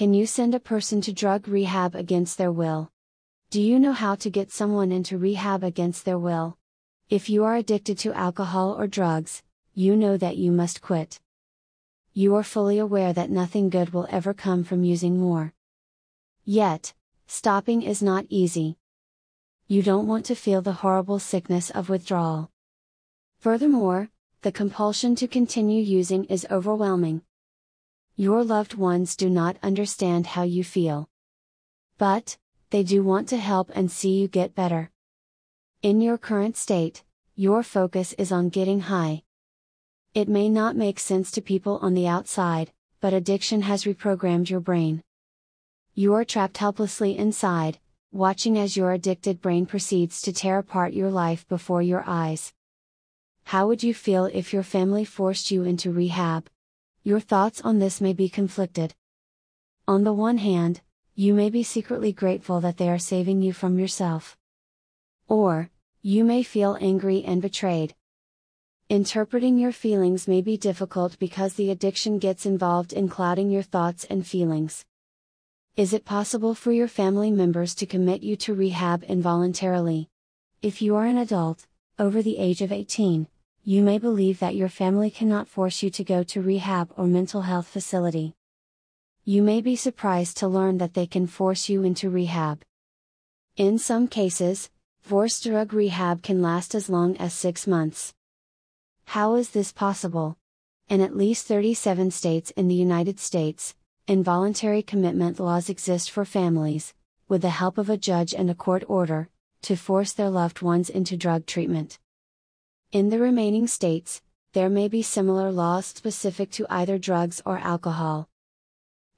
Can you send a person to drug rehab against their will? Do you know how to get someone into rehab against their will? If you are addicted to alcohol or drugs, you know that you must quit. You are fully aware that nothing good will ever come from using more. Yet, stopping is not easy. You don't want to feel the horrible sickness of withdrawal. Furthermore, the compulsion to continue using is overwhelming. Your loved ones do not understand how you feel. But, they do want to help and see you get better. In your current state, your focus is on getting high. It may not make sense to people on the outside, but addiction has reprogrammed your brain. You are trapped helplessly inside, watching as your addicted brain proceeds to tear apart your life before your eyes. How would you feel if your family forced you into rehab? Your thoughts on this may be conflicted. On the one hand, you may be secretly grateful that they are saving you from yourself. Or, you may feel angry and betrayed. Interpreting your feelings may be difficult because the addiction gets involved in clouding your thoughts and feelings. Is it possible for your family members to commit you to rehab involuntarily? If you are an adult, over the age of 18, you may believe that your family cannot force you to go to rehab or mental health facility. You may be surprised to learn that they can force you into rehab. In some cases, forced drug rehab can last as long as six months. How is this possible? In at least 37 states in the United States, involuntary commitment laws exist for families, with the help of a judge and a court order, to force their loved ones into drug treatment. In the remaining states, there may be similar laws specific to either drugs or alcohol.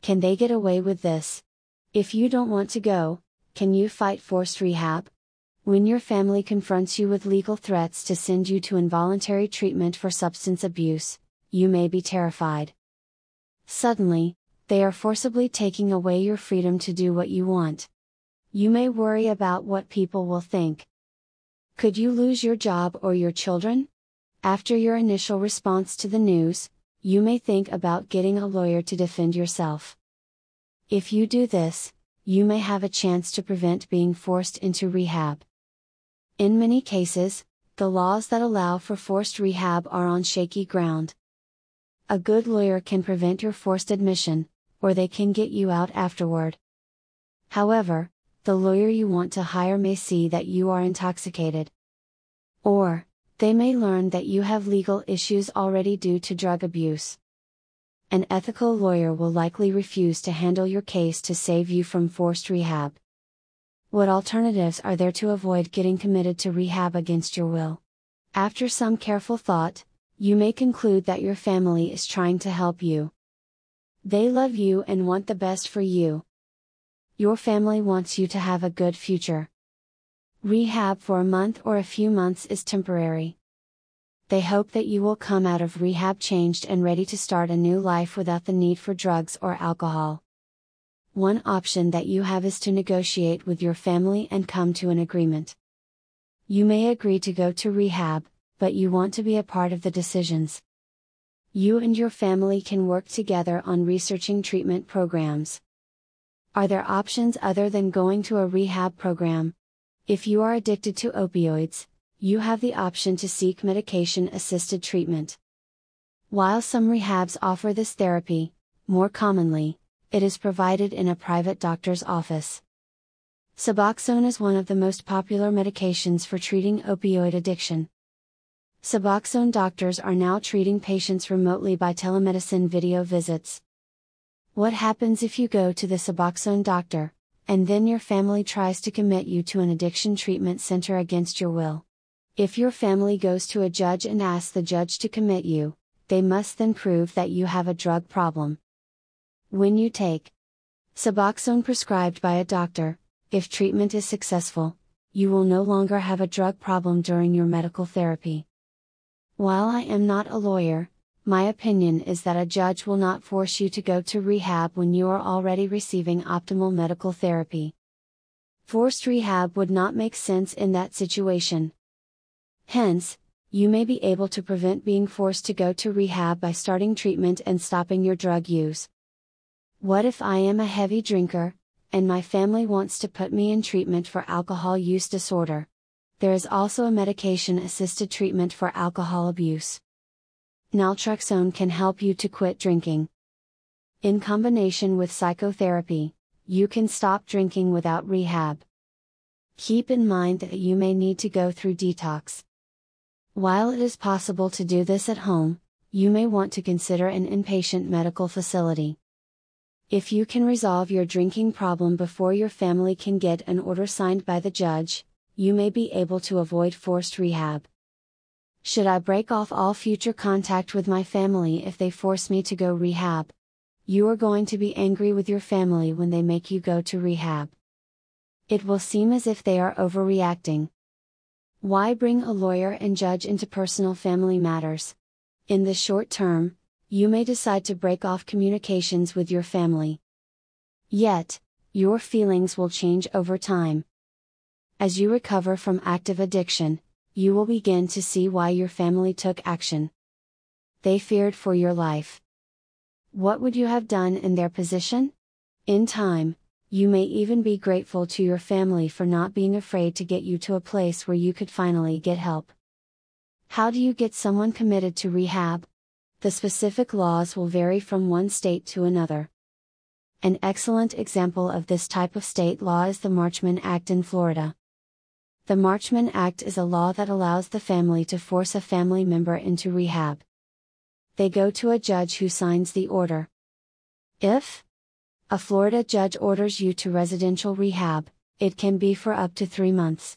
Can they get away with this? If you don't want to go, can you fight forced rehab? When your family confronts you with legal threats to send you to involuntary treatment for substance abuse, you may be terrified. Suddenly, they are forcibly taking away your freedom to do what you want. You may worry about what people will think. Could you lose your job or your children? After your initial response to the news, you may think about getting a lawyer to defend yourself. If you do this, you may have a chance to prevent being forced into rehab. In many cases, the laws that allow for forced rehab are on shaky ground. A good lawyer can prevent your forced admission, or they can get you out afterward. However, the lawyer you want to hire may see that you are intoxicated. Or, they may learn that you have legal issues already due to drug abuse. An ethical lawyer will likely refuse to handle your case to save you from forced rehab. What alternatives are there to avoid getting committed to rehab against your will? After some careful thought, you may conclude that your family is trying to help you. They love you and want the best for you, your family wants you to have a good future. Rehab for a month or a few months is temporary. They hope that you will come out of rehab changed and ready to start a new life without the need for drugs or alcohol. One option that you have is to negotiate with your family and come to an agreement. You may agree to go to rehab, but you want to be a part of the decisions. You and your family can work together on researching treatment programs. Are there options other than going to a rehab program? If you are addicted to opioids, you have the option to seek medication assisted treatment. While some rehabs offer this therapy, more commonly, it is provided in a private doctor's office. Suboxone is one of the most popular medications for treating opioid addiction. Suboxone doctors are now treating patients remotely by telemedicine video visits. What happens if you go to the Suboxone doctor, and then your family tries to commit you to an addiction treatment center against your will? If your family goes to a judge and asks the judge to commit you, they must then prove that you have a drug problem. When you take Suboxone prescribed by a doctor, if treatment is successful, you will no longer have a drug problem during your medical therapy. While I am not a lawyer, my opinion is that a judge will not force you to go to rehab when you are already receiving optimal medical therapy. Forced rehab would not make sense in that situation. Hence, you may be able to prevent being forced to go to rehab by starting treatment and stopping your drug use. What if I am a heavy drinker, and my family wants to put me in treatment for alcohol use disorder? There is also a medication assisted treatment for alcohol abuse. Naltrexone can help you to quit drinking. In combination with psychotherapy, you can stop drinking without rehab. Keep in mind that you may need to go through detox. While it is possible to do this at home, you may want to consider an inpatient medical facility. If you can resolve your drinking problem before your family can get an order signed by the judge, you may be able to avoid forced rehab. Should I break off all future contact with my family if they force me to go rehab? You are going to be angry with your family when they make you go to rehab. It will seem as if they are overreacting. Why bring a lawyer and judge into personal family matters? In the short term, you may decide to break off communications with your family. Yet, your feelings will change over time. As you recover from active addiction, you will begin to see why your family took action. They feared for your life. What would you have done in their position? In time, you may even be grateful to your family for not being afraid to get you to a place where you could finally get help. How do you get someone committed to rehab? the specific laws will vary from one state to another. An excellent example of this type of state law is the Marchman Act in Florida. The Marchman Act is a law that allows the family to force a family member into rehab. They go to a judge who signs the order. If a Florida judge orders you to residential rehab, it can be for up to three months.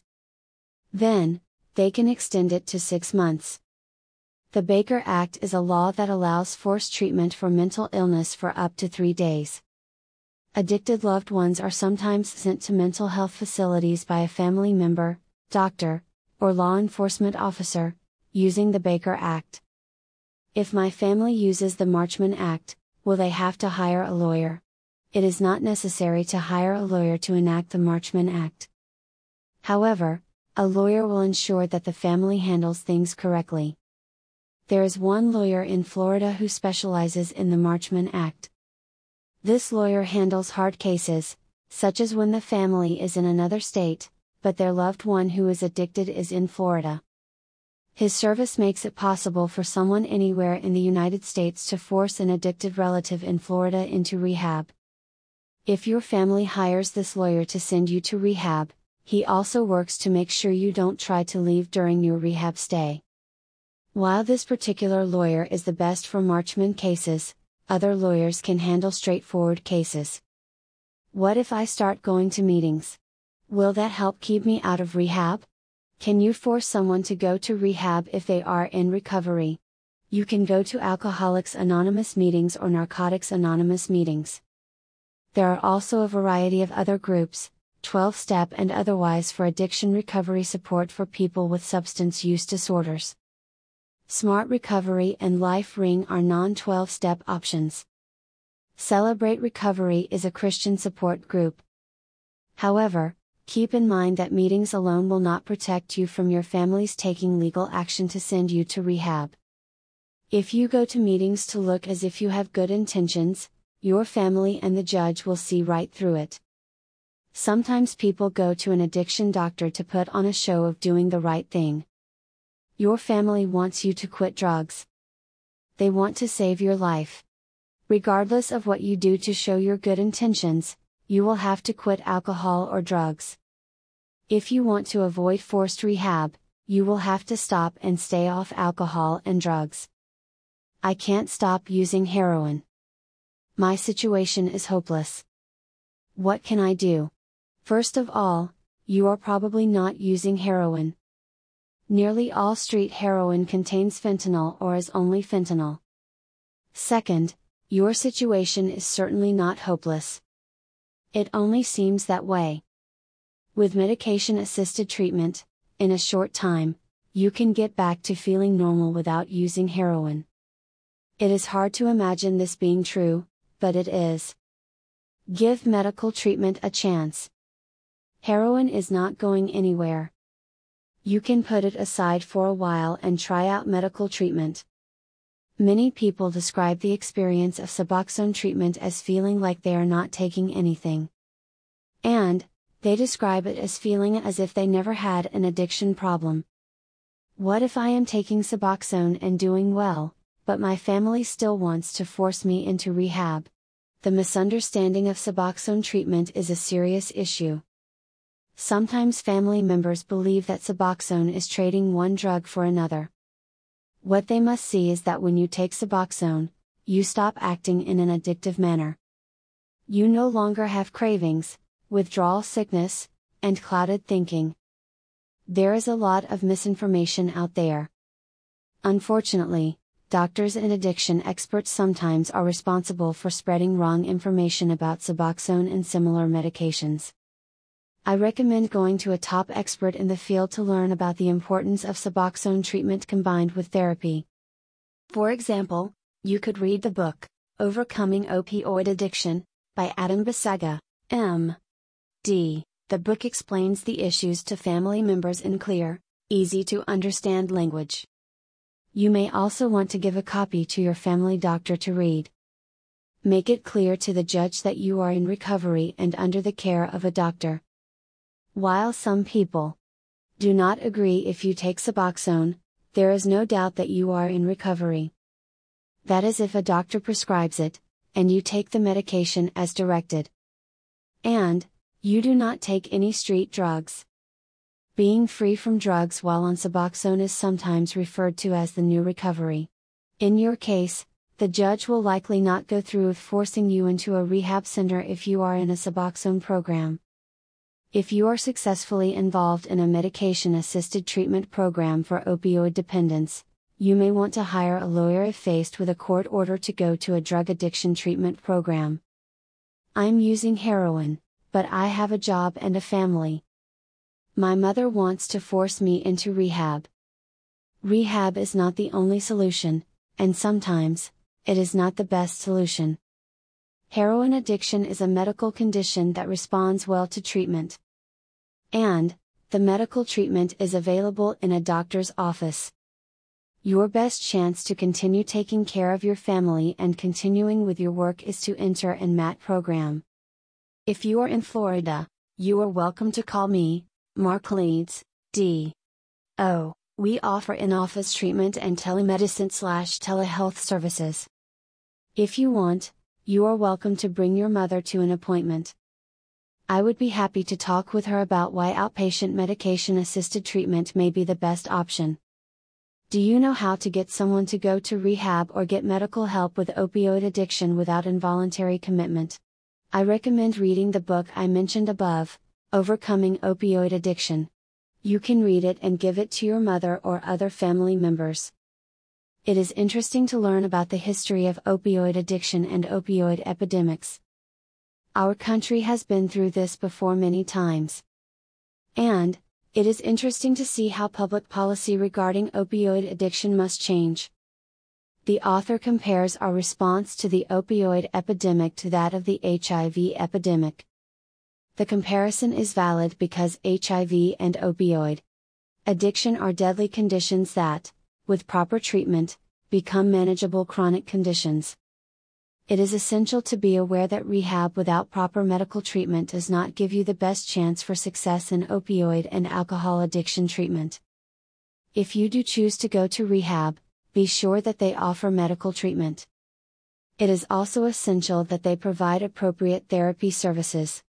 Then, they can extend it to six months. The Baker Act is a law that allows forced treatment for mental illness for up to three days. Addicted loved ones are sometimes sent to mental health facilities by a family member, doctor, or law enforcement officer, using the Baker Act. If my family uses the Marchman Act, will they have to hire a lawyer? It is not necessary to hire a lawyer to enact the Marchman Act. However, a lawyer will ensure that the family handles things correctly. There is one lawyer in Florida who specializes in the Marchman Act. This lawyer handles hard cases, such as when the family is in another state, but their loved one who is addicted is in Florida. His service makes it possible for someone anywhere in the United States to force an addicted relative in Florida into rehab. If your family hires this lawyer to send you to rehab, he also works to make sure you don't try to leave during your rehab stay. While this particular lawyer is the best for Marchman cases, other lawyers can handle straightforward cases. What if I start going to meetings? Will that help keep me out of rehab? Can you force someone to go to rehab if they are in recovery? You can go to Alcoholics Anonymous meetings or Narcotics Anonymous meetings. There are also a variety of other groups, 12 step and otherwise for addiction recovery support for people with substance use disorders. Smart Recovery and Life Ring are non 12 step options. Celebrate Recovery is a Christian support group. However, keep in mind that meetings alone will not protect you from your family's taking legal action to send you to rehab. If you go to meetings to look as if you have good intentions, your family and the judge will see right through it. Sometimes people go to an addiction doctor to put on a show of doing the right thing. Your family wants you to quit drugs. They want to save your life. Regardless of what you do to show your good intentions, you will have to quit alcohol or drugs. If you want to avoid forced rehab, you will have to stop and stay off alcohol and drugs. I can't stop using heroin. My situation is hopeless. What can I do? First of all, you are probably not using heroin. Nearly all street heroin contains fentanyl or is only fentanyl. Second, your situation is certainly not hopeless. It only seems that way. With medication assisted treatment, in a short time, you can get back to feeling normal without using heroin. It is hard to imagine this being true, but it is. Give medical treatment a chance. Heroin is not going anywhere you can put it aside for a while and try out medical treatment. Many people describe the experience of Suboxone treatment as feeling like they are not taking anything. And, they describe it as feeling as if they never had an addiction problem. What if I am taking Suboxone and doing well, but my family still wants to force me into rehab? The misunderstanding of Suboxone treatment is a serious issue. Sometimes family members believe that Suboxone is trading one drug for another. What they must see is that when you take Suboxone, you stop acting in an addictive manner. You no longer have cravings, withdrawal sickness, and clouded thinking. There is a lot of misinformation out there. Unfortunately, doctors and addiction experts sometimes are responsible for spreading wrong information about Suboxone and similar medications. I recommend going to a top expert in the field to learn about the importance of Suboxone treatment combined with therapy. For example, you could read the book, Overcoming Opioid Addiction, by Adam Bisaga, M. D. The book explains the issues to family members in clear, easy to understand language. You may also want to give a copy to your family doctor to read. Make it clear to the judge that you are in recovery and under the care of a doctor. While some people do not agree if you take Suboxone, there is no doubt that you are in recovery. That is if a doctor prescribes it, and you take the medication as directed. And, you do not take any street drugs. Being free from drugs while on Suboxone is sometimes referred to as the new recovery. In your case, the judge will likely not go through with forcing you into a rehab center if you are in a Suboxone program. If you are successfully involved in a medication assisted treatment program for opioid dependence, you may want to hire a lawyer if faced with a court order to go to a drug addiction treatment program. I'm using heroin, but I have a job and a family. My mother wants to force me into rehab. Rehab is not the only solution, and sometimes, it is not the best solution. Heroin addiction is a medical condition that responds well to treatment and, the medical treatment is available in a doctor's office. Your best chance to continue taking care of your family and continuing with your work is to enter an MAT program. If you are in Florida, you are welcome to call me, Mark Leeds, D. O. We offer in office treatment and telemedicine slash telehealth services. If you want, you are welcome to bring your mother to an appointment. I would be happy to talk with her about why outpatient medication assisted treatment may be the best option. Do you know how to get someone to go to rehab or get medical help with opioid addiction without involuntary commitment? I recommend reading the book I mentioned above, Overcoming Opioid Addiction. You can read it and give it to your mother or other family members. It is interesting to learn about the history of opioid addiction and opioid epidemics. Our country has been through this before many times. And, it is interesting to see how public policy regarding opioid addiction must change. The author compares our response to the opioid epidemic to that of the HIV epidemic. The comparison is valid because HIV and opioid addiction are deadly conditions that, with proper treatment, become manageable chronic conditions it is essential to be aware that rehab without proper medical treatment does not give you the best chance for success in opioid and alcohol addiction treatment. If you do choose to go to rehab, be sure that they offer medical treatment. It is also essential that they provide appropriate therapy services.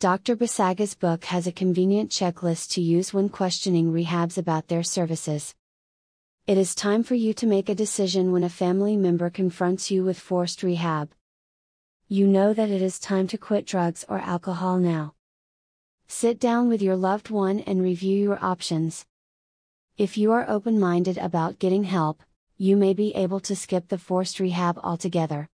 Dr. Bisaga's book has a convenient checklist to use when questioning rehabs about their services. It is time for you to make a decision when a family member confronts you with forced rehab. You know that it is time to quit drugs or alcohol now. Sit down with your loved one and review your options. If you are open minded about getting help, you may be able to skip the forced rehab altogether.